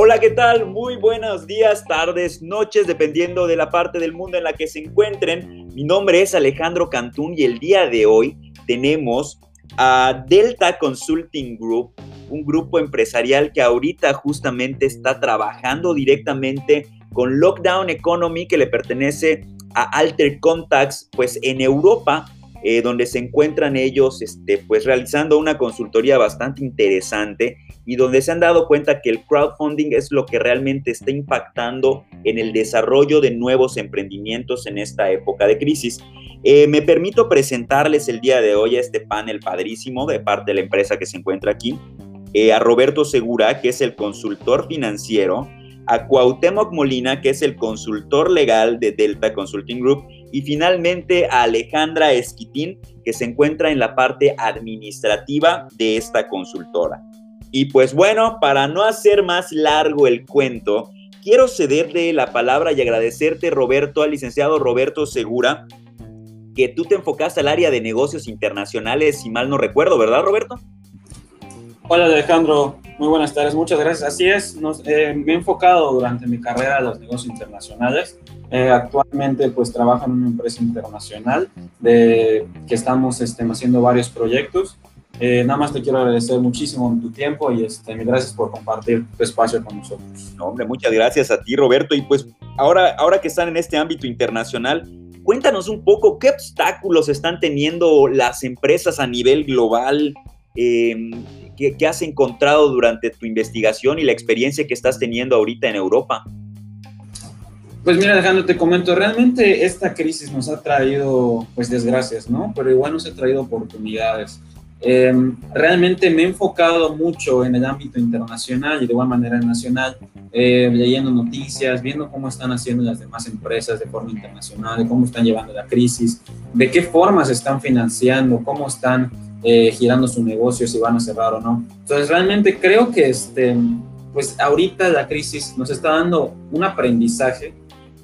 Hola, ¿qué tal? Muy buenos días, tardes, noches, dependiendo de la parte del mundo en la que se encuentren. Mi nombre es Alejandro Cantún y el día de hoy tenemos a Delta Consulting Group, un grupo empresarial que ahorita justamente está trabajando directamente con Lockdown Economy que le pertenece a Alter Contacts, pues en Europa, eh, donde se encuentran ellos este, pues realizando una consultoría bastante interesante y donde se han dado cuenta que el crowdfunding es lo que realmente está impactando en el desarrollo de nuevos emprendimientos en esta época de crisis. Eh, me permito presentarles el día de hoy a este panel padrísimo de parte de la empresa que se encuentra aquí, eh, a Roberto Segura, que es el consultor financiero, a Cuauhtémoc Molina, que es el consultor legal de Delta Consulting Group, y finalmente a Alejandra Esquitín, que se encuentra en la parte administrativa de esta consultora. Y pues bueno, para no hacer más largo el cuento, quiero cederle la palabra y agradecerte, Roberto, al licenciado Roberto Segura, que tú te enfocaste al área de negocios internacionales, si mal no recuerdo, ¿verdad, Roberto? Hola Alejandro, muy buenas tardes, muchas gracias. Así es, eh, me he enfocado durante mi carrera a los negocios internacionales. Eh, actualmente pues trabajo en una empresa internacional de que estamos este, haciendo varios proyectos. Eh, nada más te quiero agradecer muchísimo tu tiempo y este, gracias por compartir tu espacio con nosotros. No, hombre, muchas gracias a ti, Roberto. Y pues ahora, ahora que están en este ámbito internacional, cuéntanos un poco qué obstáculos están teniendo las empresas a nivel global eh, ¿qué, has encontrado durante tu investigación y la experiencia que estás teniendo ahorita en Europa? Pues mira, Alejandro, te comento, realmente esta crisis nos ha traído, pues, desgracias, ¿no? Pero igual nos ha traído oportunidades. Em, realmente me he enfocado mucho en el ámbito internacional y de igual manera nacional, eh, leyendo noticias, viendo cómo están haciendo las demás empresas de forma internacional, cómo están llevando la crisis, de qué formas están financiando, cómo están eh, girando su negocio, si van a cerrar o no. Entonces, realmente creo que este, pues ahorita la crisis nos está dando un aprendizaje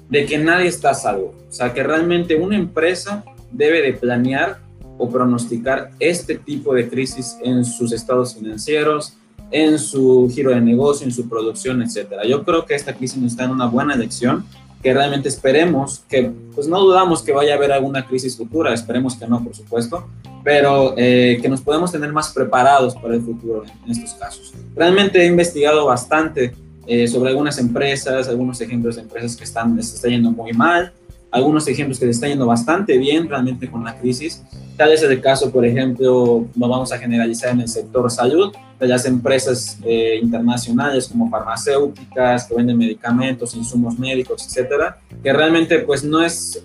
de que nadie está a salvo. O sea, que realmente una empresa debe de planear o pronosticar este tipo de crisis en sus estados financieros, en su giro de negocio, en su producción, etcétera. Yo creo que esta crisis nos está dando una buena lección que realmente esperemos que, pues no dudamos que vaya a haber alguna crisis futura, esperemos que no, por supuesto, pero eh, que nos podemos tener más preparados para el futuro en, estos casos. Realmente he investigado bastante eh, sobre algunas empresas, algunos ejemplos de empresas que están, les está yendo muy mal, algunos ejemplos que les está yendo bastante bien realmente con la crisis. Tal es el caso, por ejemplo, lo vamos a generalizar en el sector salud, de las empresas eh, internacionales como farmacéuticas que venden medicamentos, insumos médicos, etcétera, que realmente pues no es,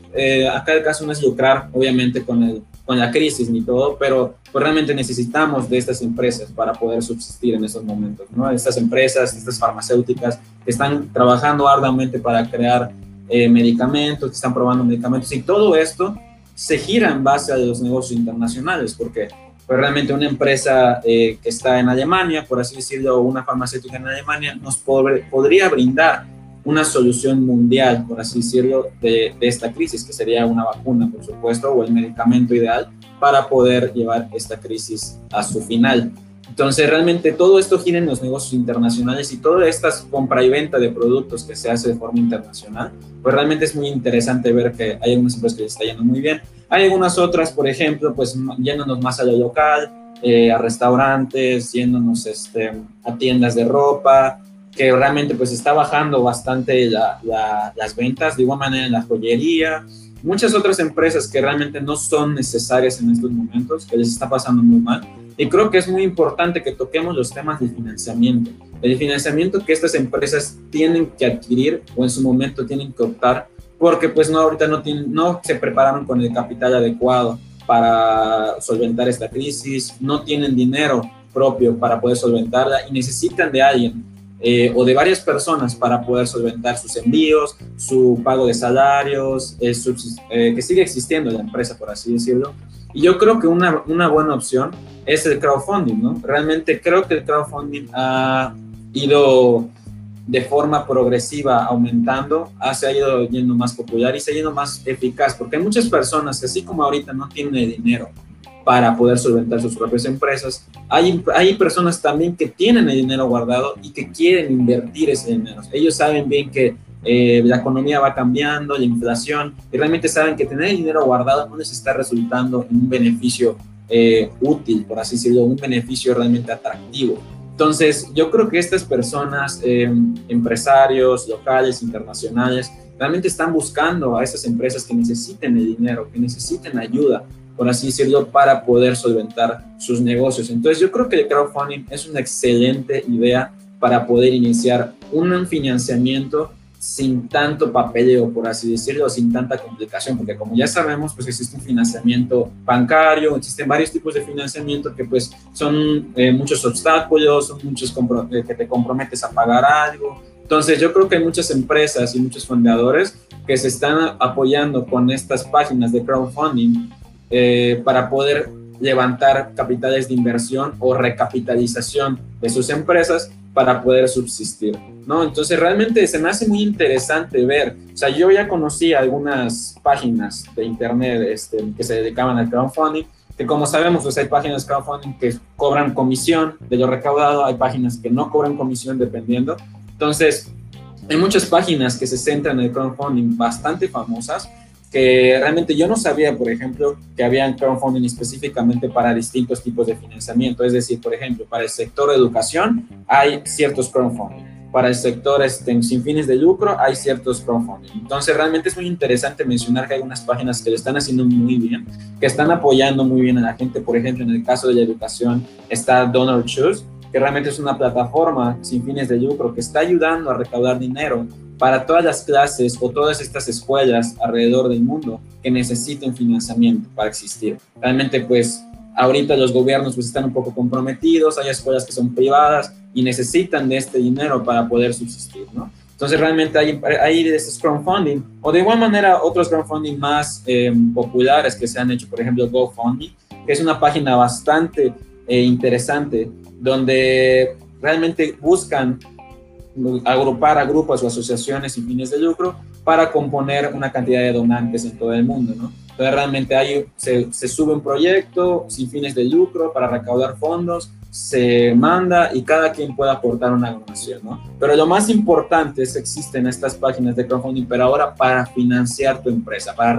acá el caso no es lucrar obviamente con el con la crisis ni todo, pero pues, realmente necesitamos de estas empresas para poder subsistir en estos momentos, ¿no? Estas empresas, estas farmacéuticas que están trabajando arduamente para crear eh, medicamentos, que están probando medicamentos y todo esto se gira en base a los negocios internacionales, porque pues, realmente una empresa eh, que está en Alemania, por así decirlo, una farmacéutica en Alemania, nos podría brindar una solución mundial, por así decirlo, de, esta crisis, que sería una vacuna, por supuesto, o el medicamento ideal para poder llevar esta crisis a su final. Entonces, realmente todo esto gira en los negocios internacionales y toda esta compra y venta de productos que se hace de forma internacional, pues realmente es muy interesante ver que hay algunas empresas que les está yendo muy bien. Hay algunas otras, por ejemplo, pues yéndonos más a lo local, eh, a restaurantes, yéndonos este, a tiendas de ropa, que realmente pues está bajando bastante las ventas, de igual manera en la joyería, muchas otras empresas que realmente no son necesarias en estos momentos, que les está pasando muy mal. Y creo que es muy importante que toquemos los temas de financiamiento, el financiamiento que estas empresas tienen que adquirir o en su momento tienen que optar, porque pues no ahorita no, tienen, no se prepararon con el capital adecuado para solventar esta crisis, no tienen dinero propio para poder solventarla y necesitan de alguien eh, o de varias personas para poder solventar sus envíos, su pago de salarios, eh, eh, que sigue existiendo la empresa, por así decirlo. Y yo creo que una, una, buena opción es el crowdfunding, ¿no? Realmente creo que el crowdfunding ha ido de forma progresiva aumentando, se ha ido yendo más popular y se ha ido más eficaz, porque hay muchas personas que así como ahorita no tienen dinero para poder solventar sus propias empresas. Hay, hay personas también que tienen el dinero guardado y que quieren invertir ese dinero. Ellos saben bien que eh, la economía va cambiando, la inflación, y realmente saben que tener el dinero guardado no les está resultando en un beneficio eh, útil, por así decirlo, un beneficio realmente atractivo. Entonces, yo creo que estas personas, eh, empresarios locales, internacionales, realmente están buscando a esas empresas que necesiten el dinero, que necesiten ayuda, por así decirlo, para poder solventar sus negocios. Entonces, yo creo que el crowdfunding es una excelente idea para poder iniciar un financiamiento sin tanto papeleo, por así decirlo, sin tanta complicación, porque como ya sabemos, pues existe un financiamiento bancario, existen varios tipos de financiamiento que pues son eh, muchos obstáculos, son muchos eh, que te comprometes a pagar algo. Entonces yo creo que hay muchas empresas y muchos fundadores que se están apoyando con estas páginas de crowdfunding eh, para poder levantar capitales de inversión o recapitalización de sus empresas para poder subsistir, ¿no? Entonces realmente se me hace muy interesante ver, o sea, yo ya conocí algunas páginas de internet este, que se dedicaban al crowdfunding, que como sabemos, pues hay páginas crowdfunding que cobran comisión de lo recaudado, hay páginas que no cobran comisión dependiendo, entonces hay muchas páginas que se centran en el crowdfunding bastante famosas, que realmente yo no sabía, por ejemplo, que había crowdfunding específicamente para distintos tipos de financiamiento. Es decir, por ejemplo, para el sector educación hay ciertos crowdfunding. Para el sector este, sin fines de lucro hay ciertos crowdfunding. Entonces, realmente es muy interesante mencionar que hay unas páginas que lo están haciendo muy bien, que están apoyando muy bien a la gente. Por ejemplo, en el caso de la educación está Donor Choose, que realmente es una plataforma sin fines de lucro que está ayudando a recaudar dinero para todas las clases o todas estas escuelas alrededor del mundo que necesiten financiamiento para existir. Realmente, pues, ahorita los gobiernos pues, están un poco comprometidos, hay escuelas que son privadas y necesitan de este dinero para poder subsistir, ¿no? Entonces, realmente hay, hay de estos crowdfunding, o de igual manera otros crowdfunding más eh, populares que se han hecho, por ejemplo, GoFundMe, que es una página bastante eh, interesante, donde realmente buscan agrupar a grupos o asociaciones sin fines de lucro para componer una cantidad de donantes en todo el mundo, ¿no? Entonces realmente se, se sube un proyecto sin fines de lucro para recaudar fondos, se manda y cada quien puede aportar una donación, ¿no? Pero lo más importante es que existen estas páginas de crowdfunding, pero ahora para financiar tu empresa, para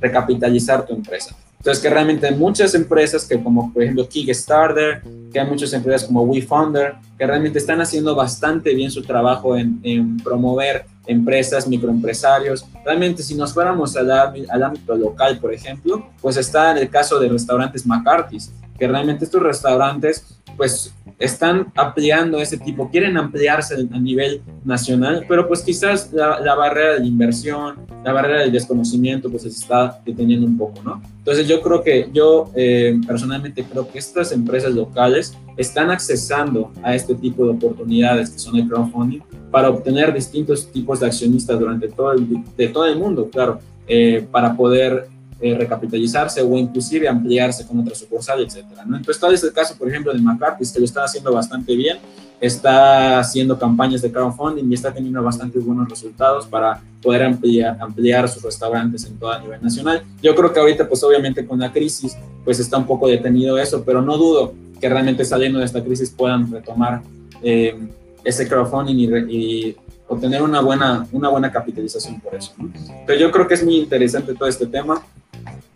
recapitalizar tu empresa. Entonces, que realmente muchas empresas que como por ejemplo Kickstarter, que hay muchas empresas como WeFunder, que realmente están haciendo bastante bien su trabajo en, en promover empresas, microempresarios. Realmente, si nos fuéramos al, al ámbito local, por ejemplo, pues está en el caso de restaurantes McCarthy's, que realmente estos restaurantes, pues están ampliando ese tipo, quieren ampliarse a nivel nacional, pero pues quizás la, barrera de inversión, la barrera del desconocimiento, pues se está deteniendo un poco, ¿no? Entonces yo creo que, yo eh, personalmente creo que estas empresas locales están accesando a este tipo de oportunidades que son el crowdfunding para obtener distintos tipos de accionistas durante todo el, de todo el mundo, claro, eh, para poder eh, recapitalizarse o inclusive ampliarse con otra sucursal, etcétera, ¿no? Entonces, tal es el caso, por ejemplo, de McCarthy, que lo está haciendo bastante bien, está haciendo campañas de crowdfunding y está teniendo bastante buenos resultados para poder ampliar, ampliar sus restaurantes en todo a nivel nacional. Yo creo que ahorita, pues obviamente con la crisis, pues está un poco detenido eso, pero no dudo que realmente saliendo de esta crisis puedan retomar eh, ese crowdfunding y, y obtener una buena, una buena capitalización por eso. ¿no? Entonces yo creo que es muy interesante todo este tema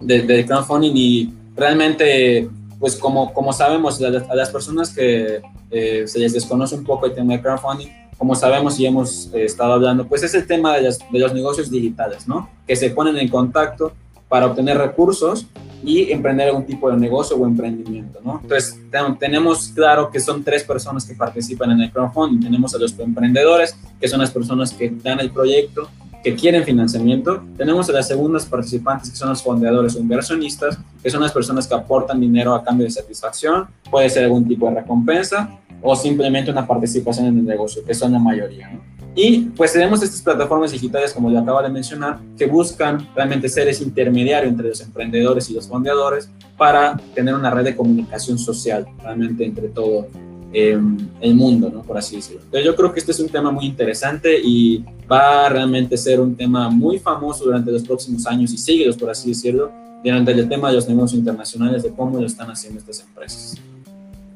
de, crowdfunding y realmente, pues como, como sabemos, a las, personas que eh, se les desconoce un poco el tema de crowdfunding, como sabemos y hemos eh, estado hablando, pues es el tema de, de los negocios digitales, ¿no? Que se ponen en contacto para obtener recursos y emprender algún tipo de negocio o emprendimiento, ¿no? Entonces, tenemos claro que son tres personas que participan en el crowdfunding. Tenemos a los emprendedores, que son las personas que dan el proyecto que quieren financiamiento. Tenemos a las segundas participantes, que son los fundadores o inversionistas, que son las personas que aportan dinero a cambio de satisfacción. Puede ser algún tipo de recompensa o simplemente una participación en el negocio, que son la mayoría. Y pues tenemos estas plataformas digitales, como le acaba de mencionar, que buscan realmente ser ese intermediario entre los emprendedores y los fundadores para tener una red de comunicación social realmente entre todo el mundo, ¿no? por así decirlo. Entonces yo creo que este es un tema muy interesante y va a realmente ser un tema muy famoso durante los próximos años y siglos, por así decirlo, del tema de los negocios internacionales, de cómo lo están haciendo estas empresas.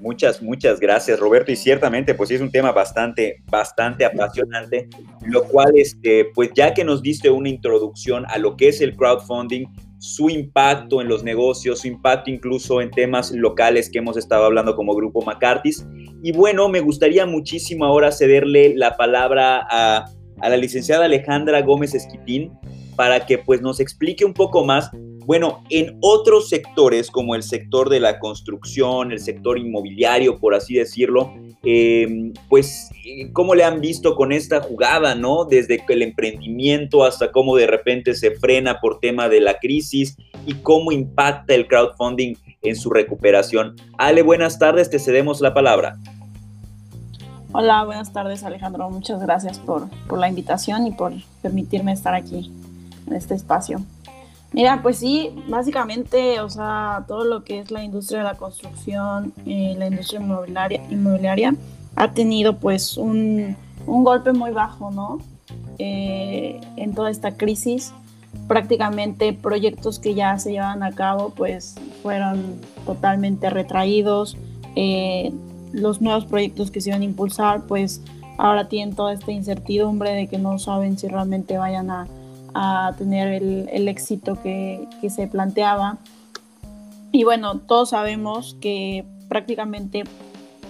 Muchas, muchas gracias, Roberto. Y ciertamente, pues sí es un tema bastante, bastante apasionante, lo cual, este, pues ya que nos diste una introducción a lo que es el crowdfunding, su impacto en los negocios, su impacto incluso en temas locales que hemos estado hablando como Grupo McCarthy's. Y bueno, me gustaría muchísimo ahora cederle la palabra a, a la licenciada Alejandra Gómez Esquitín para que pues nos explique un poco más bueno, en otros sectores, como el sector de la construcción, el sector inmobiliario, por así decirlo, em, pues, ¿cómo le han visto con esta jugada, no? Desde el emprendimiento hasta cómo de repente se frena por tema de la crisis y cómo impacta el crowdfunding en su recuperación. Ale, buenas tardes, te cedemos la palabra. Hola, buenas tardes Alejandro, muchas gracias por, por la invitación y por permitirme estar aquí en este espacio. Mira, pues sí, básicamente, o sea, todo lo que es la industria de la construcción, eh, la industria inmobiliaria, ha tenido pues un, golpe muy bajo, ¿no? Eh, en toda esta crisis, prácticamente proyectos que ya se llevan a cabo pues fueron totalmente retraídos. Eh, los nuevos proyectos que se iban a impulsar pues ahora tienen toda esta incertidumbre de que no saben si realmente vayan a a tener el, éxito que, se planteaba. Y bueno, todos sabemos que prácticamente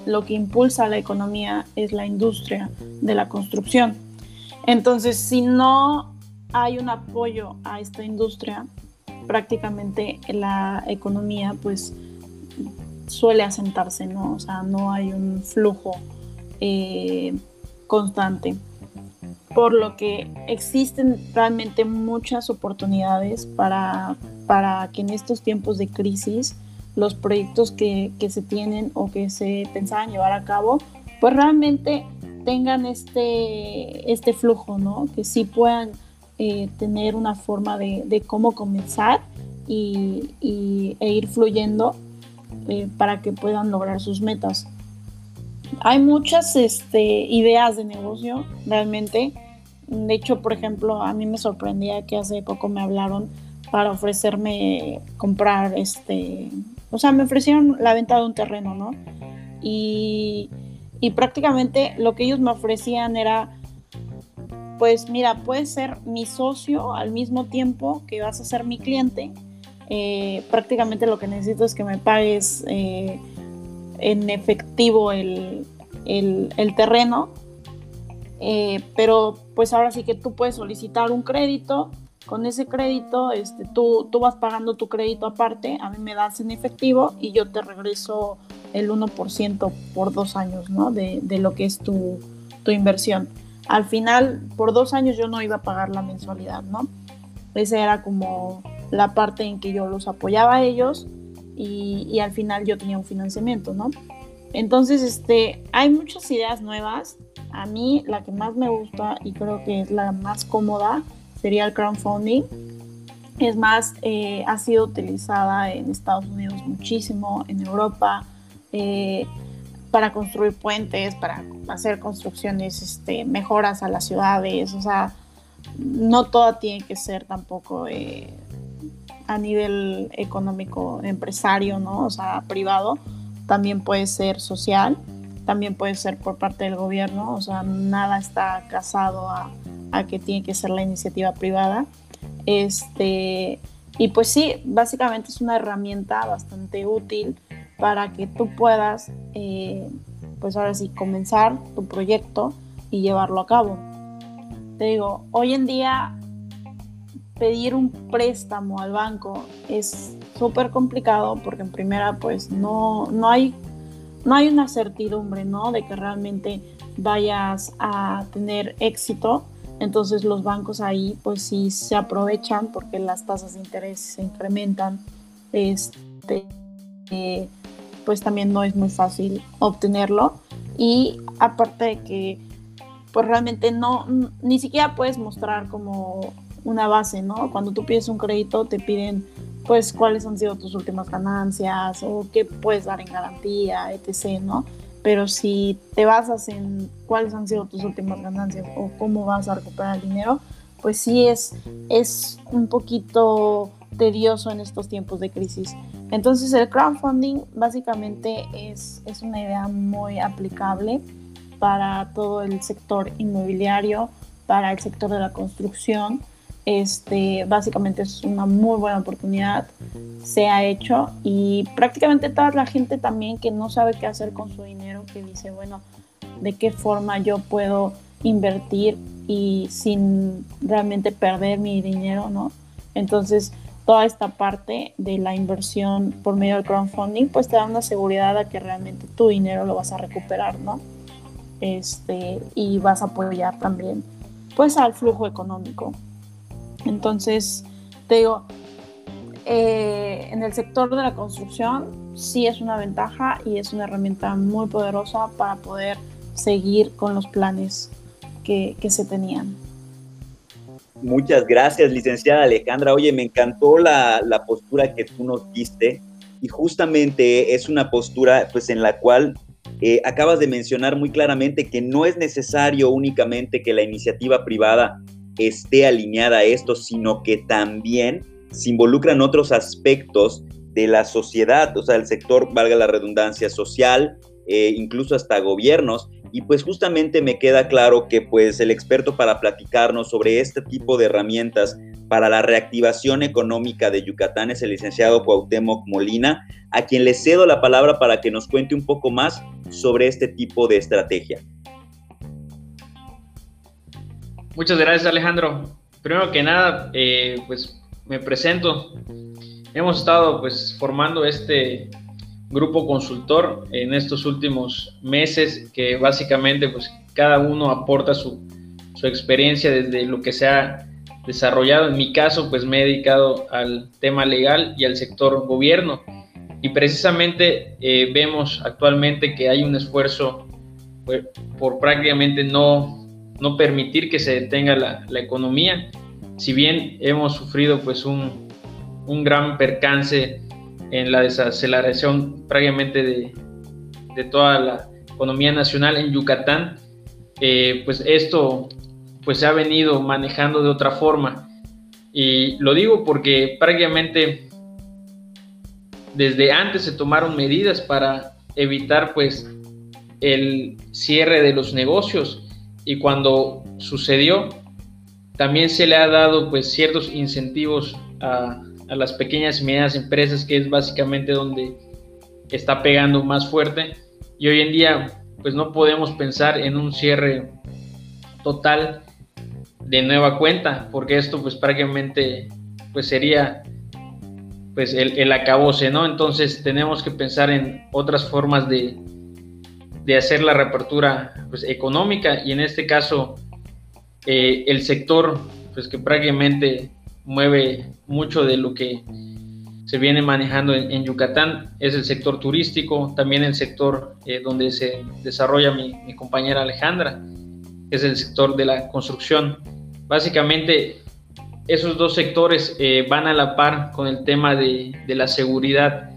lo que impulsa la economía es la industria de la construcción. Entonces, si no hay un apoyo a esta industria, prácticamente la economía pues suele asentarse, ¿no? O sea, no hay un flujo eh, constante por lo que existen realmente muchas oportunidades para, para que en estos tiempos de crisis los proyectos que, se tienen o que se pensaban llevar a cabo, pues realmente tengan este, este flujo, ¿no? Que sí puedan eh, tener una forma de, cómo comenzar y, e ir fluyendo eh, para que puedan lograr sus metas. Hay muchas este, ideas de negocio realmente de hecho, por ejemplo, a mí me sorprendía que hace poco me hablaron para ofrecerme comprar este, o sea, me ofrecieron la venta de un terreno, ¿no? Y, prácticamente lo que ellos me ofrecían era, pues mira, puedes ser mi socio al mismo tiempo que vas a ser mi cliente. Eh, prácticamente lo que necesito es que me pagues eh, en efectivo el, el terreno eh, pero pues ahora sí que tú puedes solicitar un crédito, con ese crédito este, tú, tú vas pagando tu crédito aparte, a mí me das en efectivo y yo te regreso el 1% por dos años ¿no? de, de lo que es tu, tu, inversión. Al final, por dos años yo no iba a pagar la mensualidad, ¿no? Esa era como la parte en que yo los apoyaba a ellos y, y al final yo tenía un financiamiento, ¿no? Entonces, este, hay muchas ideas nuevas a mí la que más me gusta y creo que es la más cómoda sería el crowdfunding. Es más, eh, ha sido utilizada en Estados Unidos muchísimo, en Europa, eh, para construir puentes, para hacer construcciones, este, mejoras a las ciudades. O sea, no toda tiene que ser tampoco eh, a nivel económico, empresario, ¿no? O sea, privado. También puede ser social también puede ser por parte del gobierno, o sea, nada está casado a, que tiene que ser la iniciativa privada. Este, y pues sí, básicamente es una herramienta bastante útil para que tú puedas, eh, pues ahora sí, comenzar tu proyecto y llevarlo a cabo. Te digo, hoy en día pedir un préstamo al banco es súper complicado porque en primera pues no, no hay no hay una certidumbre, ¿no? De que realmente vayas a tener éxito. Entonces los bancos ahí pues sí se aprovechan porque las tasas de interés se incrementan. Este, pues también no es muy fácil obtenerlo. Y aparte de que pues realmente no, ni siquiera puedes mostrar como una base, ¿no? Cuando tú pides un crédito te piden pues cuáles han sido tus últimas ganancias o qué puedes dar en garantía, etc., ¿no? Pero si te basas en cuáles han sido tus últimas ganancias o cómo vas a recuperar el dinero, pues sí es, es un poquito tedioso en estos tiempos de crisis. Entonces el crowdfunding básicamente es, es una idea muy aplicable para todo el sector inmobiliario, para el sector de la construcción. Este, básicamente es una muy buena oportunidad, se ha hecho y prácticamente toda la gente también que no sabe qué hacer con su dinero, que dice, bueno, ¿de qué forma yo puedo invertir y sin realmente perder mi dinero, ¿no? Entonces, toda esta parte de la inversión por medio del crowdfunding, pues te da una seguridad a que realmente tu dinero lo vas a recuperar, ¿no? Este, y vas a apoyar también, pues, al flujo económico. Entonces, te digo, eh, en el sector de la construcción sí es una ventaja y es una herramienta muy poderosa para poder seguir con los planes que, que se tenían. Muchas gracias, licenciada Alejandra. Oye, me encantó la, la, postura que tú nos diste y justamente es una postura pues en la cual eh, acabas de mencionar muy claramente que no es necesario únicamente que la iniciativa privada esté alineada a esto, sino que también se involucran otros aspectos de la sociedad, o sea, el sector, valga la redundancia, social, eh, incluso hasta gobiernos, y pues justamente me queda claro que pues el experto para platicarnos sobre este tipo de herramientas para la reactivación económica de Yucatán es el licenciado Cuauhtémoc Molina, a quien le cedo la palabra para que nos cuente un poco más sobre este tipo de estrategia. Muchas gracias Alejandro. Primero que nada, eh, pues me presento. Hemos estado pues formando este grupo consultor en estos últimos meses que básicamente pues cada uno aporta su, experiencia desde lo que se ha desarrollado. En mi caso pues me he dedicado al tema legal y al sector gobierno y precisamente eh, vemos actualmente que hay un esfuerzo pues, por prácticamente no, no permitir que se detenga la, economía. Si bien hemos sufrido pues un, un gran percance en la desaceleración prácticamente de, de toda la economía nacional en Yucatán, eh, pues esto pues se ha venido manejando de otra forma. Y lo digo porque prácticamente desde antes se tomaron medidas para evitar pues el cierre de los negocios y cuando sucedió también se le ha dado pues ciertos incentivos a, las pequeñas y medianas empresas, que es básicamente donde está pegando más fuerte. Y hoy en día, pues no podemos pensar en un cierre total de nueva cuenta, porque esto pues prácticamente pues sería pues el, el acabose, ¿no? Entonces tenemos que pensar en otras formas de, de hacer la reapertura pues, económica y en este caso eh, el sector pues que prácticamente mueve mucho de lo que se viene manejando en, Yucatán, es el sector turístico, también el sector eh, donde se desarrolla mi, compañera Alejandra, es el sector de la construcción. Básicamente, esos dos sectores eh, van a la par con el tema de, la seguridad.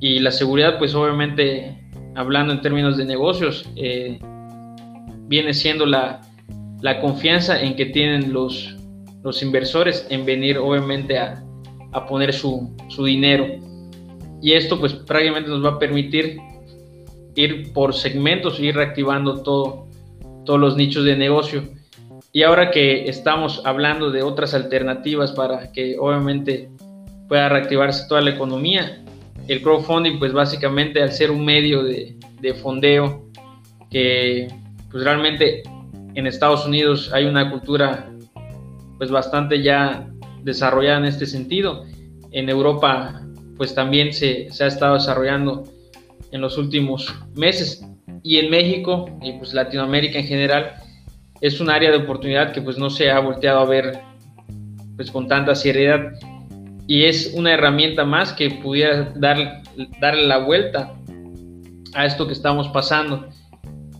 Y la seguridad, pues obviamente, hablando en términos de negocios, eh, viene siendo la, la confianza en que tienen los, los inversores en venir obviamente a, a poner su, su, dinero. Y esto pues prácticamente nos va a permitir ir por segmentos, ir reactivando todo, todos los nichos de negocio. Y ahora que estamos hablando de otras alternativas para que obviamente pueda reactivarse toda la economía, el crowdfunding pues básicamente al ser un medio de, de fondeo que pues realmente en Estados Unidos hay una cultura pues bastante ya desarrollada en este sentido. En Europa pues también se, se ha estado desarrollando en los últimos meses y en México y pues Latinoamérica en general es un área de oportunidad que pues no se ha volteado a ver pues con tanta seriedad y es una herramienta más que pudiera dar, darle la vuelta a esto que estamos pasando.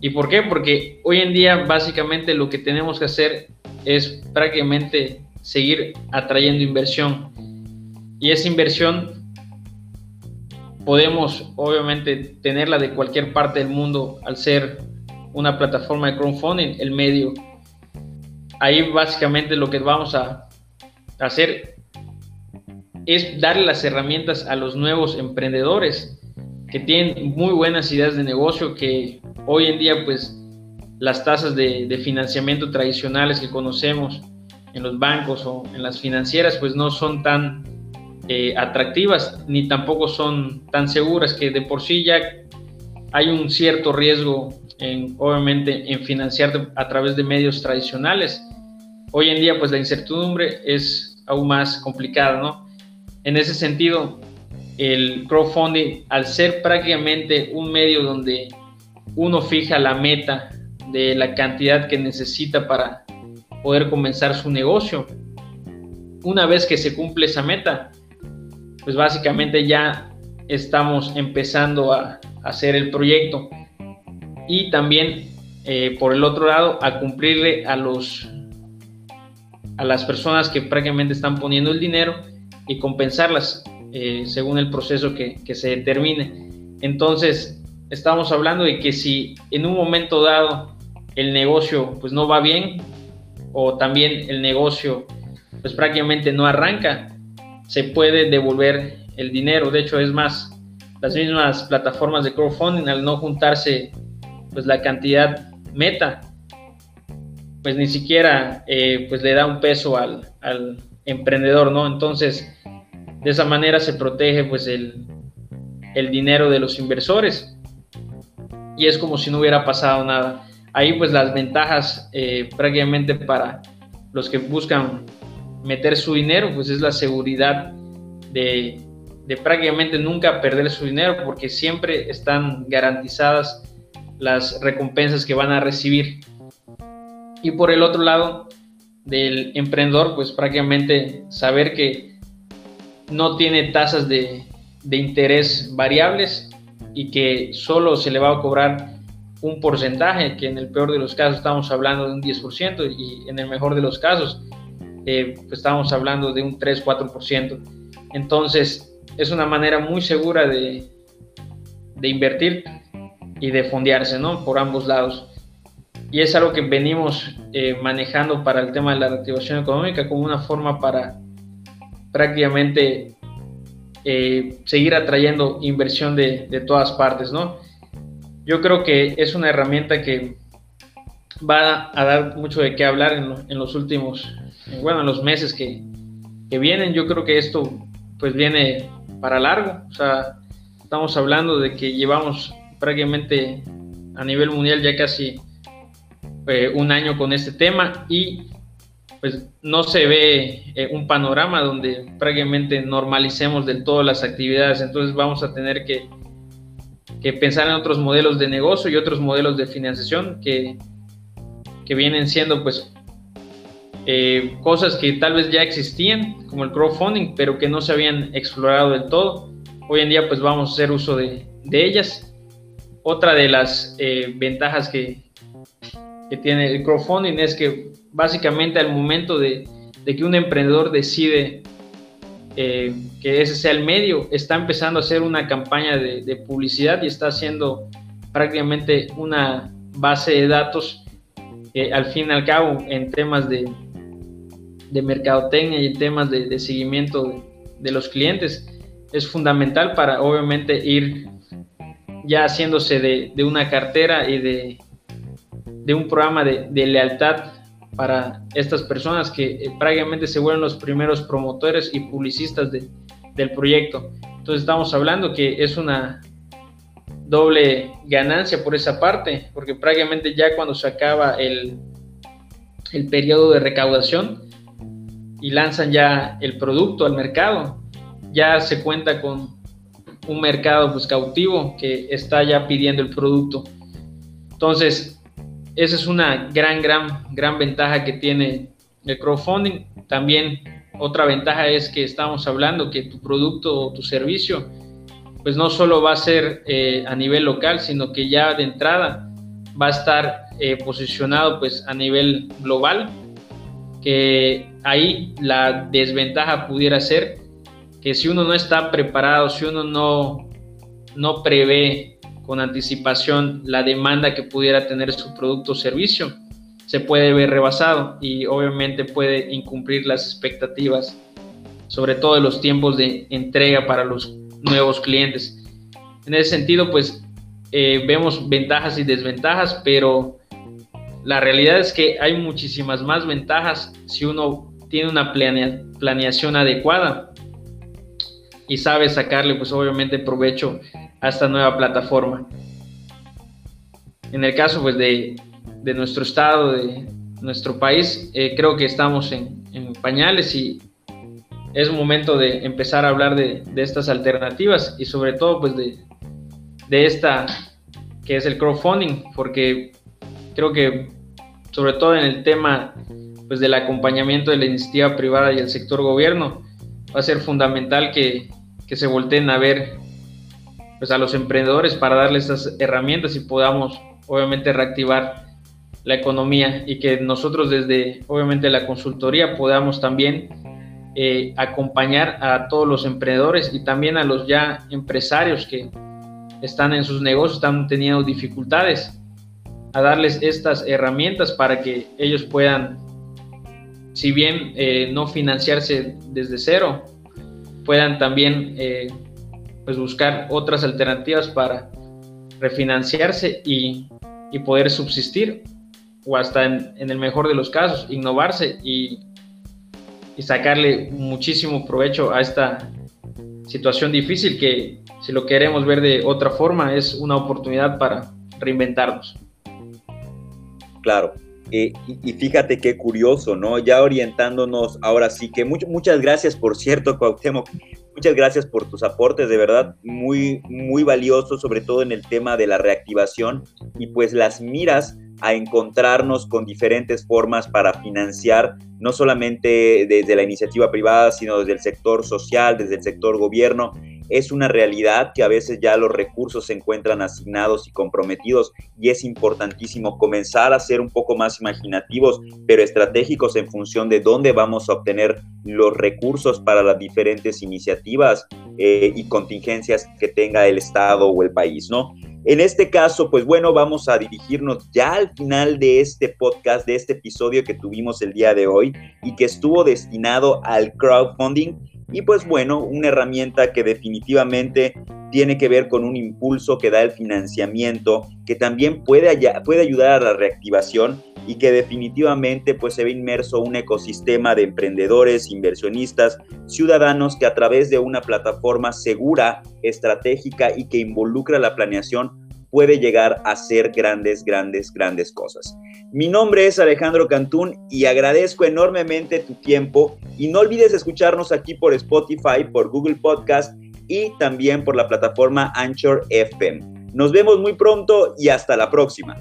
¿Y por qué? Porque hoy en día básicamente lo que tenemos que hacer es prácticamente seguir atrayendo inversión. Y esa inversión podemos obviamente tenerla de cualquier parte del mundo al ser una plataforma de crowdfunding, el medio. Ahí básicamente lo que vamos a hacer es darle las herramientas a los nuevos emprendedores que tienen muy buenas ideas de negocio, que hoy en día pues las tasas de, financiamiento tradicionales que conocemos en los bancos o en las financieras pues no son tan eh, atractivas ni tampoco son tan seguras que de por sí ya hay un cierto riesgo en, obviamente en financiar a través de medios tradicionales. Hoy en día pues la incertidumbre es aún más complicada, ¿no? En ese sentido, el crowdfunding, al ser prácticamente un medio donde uno fija la meta de la cantidad que necesita para poder comenzar su negocio, una vez que se cumple esa meta, pues básicamente ya estamos empezando a hacer el proyecto. Y también eh, por el otro lado a cumplirle a los a las personas que prácticamente están poniendo el dinero y compensarlas eh, según el proceso que, se determine. Entonces, estamos hablando de que si en un momento dado el negocio pues no va bien o también el negocio pues prácticamente no arranca, se puede devolver el dinero. De hecho, es más, las mismas plataformas de crowdfunding al no juntarse pues la cantidad meta, pues ni siquiera eh, pues le da un peso al, al emprendedor, ¿no? Entonces, de esa manera se protege pues el, dinero de los inversores y es como si no hubiera pasado nada. Ahí pues las ventajas eh, prácticamente para los que buscan meter su dinero pues es la seguridad de, de prácticamente nunca perder su dinero porque siempre están garantizadas las recompensas que van a recibir. Y por el otro lado del emprendedor pues prácticamente saber que no tiene tasas de, interés variables y que solo se le va a cobrar un porcentaje, que en el peor de los casos estamos hablando de un 10% y en el mejor de los casos eh, pues estamos hablando de un 3-4%. Entonces es una manera muy segura de, de invertir y de fondearse ¿no? por ambos lados. Y es algo que venimos eh, manejando para el tema de la reactivación económica como una forma para prácticamente eh, seguir atrayendo inversión de, de, todas partes, ¿no? Yo creo que es una herramienta que va a dar mucho de qué hablar en, los últimos, bueno, en los meses que, que, vienen. Yo creo que esto pues viene para largo, o sea, estamos hablando de que llevamos prácticamente a nivel mundial ya casi eh, un año con este tema y pues no se ve eh, un panorama donde prácticamente normalicemos del todo las actividades, entonces vamos a tener que, pensar en otros modelos de negocio y otros modelos de financiación que, que vienen siendo pues eh, cosas que tal vez ya existían, como el crowdfunding, pero que no se habían explorado del todo. Hoy en día pues vamos a hacer uso de, ellas. Otra de las eh, ventajas que, que tiene el crowdfunding es que básicamente al momento de, que un emprendedor decide eh, que ese sea el medio, está empezando a hacer una campaña de, publicidad y está haciendo prácticamente una base de datos que al fin y al cabo en temas de, mercadotecnia y en temas de, seguimiento de, los clientes. Es fundamental para obviamente ir ya haciéndose de, una cartera y de un programa de, lealtad para estas personas que eh, prácticamente se vuelven los primeros promotores y publicistas del proyecto. Entonces estamos hablando que es una doble ganancia por esa parte, porque prácticamente ya cuando se acaba el, el periodo de recaudación y lanzan ya el producto al mercado, ya se cuenta con un mercado pues cautivo que está ya pidiendo el producto. Entonces, esa es una gran, gran, gran ventaja que tiene el crowdfunding. También otra ventaja es que estamos hablando que tu producto o tu servicio, pues no solo va a ser eh, a nivel local, sino que ya de entrada va a estar eh, posicionado pues a nivel global, que ahí la desventaja pudiera ser que si uno no está preparado, si uno no, no prevé con anticipación la demanda que pudiera tener su producto o servicio, se puede ver rebasado y obviamente puede incumplir las expectativas sobre todo de los tiempos de entrega para los nuevos clientes. En ese sentido, pues eh, vemos ventajas y desventajas, pero la realidad es que hay muchísimas más ventajas si uno tiene una planeación adecuada y sabe sacarle, pues obviamente, provecho a esta nueva plataforma. En el caso, pues, de, nuestro estado, de nuestro país, eh, creo que estamos en, pañales y es momento de empezar a hablar de, estas alternativas y sobre todo, pues, de, de esta que es el crowdfunding, porque creo que sobre todo en el tema pues, del acompañamiento de la iniciativa privada y el sector gobierno, va a ser fundamental que, que se volteen a ver pues, a los emprendedores para darles estas herramientas y podamos obviamente reactivar la economía y que nosotros desde obviamente la consultoría podamos también eh, acompañar a todos los emprendedores y también a los ya empresarios que están en sus negocios, están teniendo dificultades, a darles estas herramientas para que ellos puedan, si bien eh, no financiarse desde cero, puedan también eh, pues buscar otras alternativas para refinanciarse y, poder subsistir o hasta en, el mejor de los casos innovarse y, y sacarle muchísimo provecho a esta situación difícil que si lo queremos ver de otra forma, es una oportunidad para reinventarnos. Claro. Eh, y, fíjate qué curioso, ¿no? Ya orientándonos ahora sí que muchas gracias, por cierto, Cuauhtémoc, muchas gracias por tus aportes, de verdad, muy, muy valiosos, sobre todo en el tema de la reactivación y pues las miras a encontrarnos con diferentes formas para financiar, no solamente desde la iniciativa privada, sino desde el sector social, desde el sector gobierno, es una realidad que a veces ya los recursos se encuentran asignados y comprometidos y es importantísimo comenzar a ser un poco más imaginativos, pero estratégicos en función de dónde vamos a obtener los recursos para las diferentes iniciativas eh, y contingencias que tenga el Estado o el país, ¿no? En este caso, pues bueno, vamos a dirigirnos ya al final de este podcast, de este episodio que tuvimos el día de hoy y que estuvo destinado al crowdfunding y pues bueno, una herramienta que definitivamente tiene que ver con un impulso que da el financiamiento, que también puede, puede ayudar a la reactivación y que definitivamente pues se ve inmerso un ecosistema de emprendedores, inversionistas, ciudadanos que a través de una plataforma segura, estratégica y que involucra la planeación puede llegar a ser grandes, grandes, grandes cosas. Mi nombre es Alejandro Cantún y agradezco enormemente tu tiempo y no olvides escucharnos aquí por Spotify, por Google Podcast y también por la plataforma Anchor FM. Nos vemos muy pronto y hasta la próxima.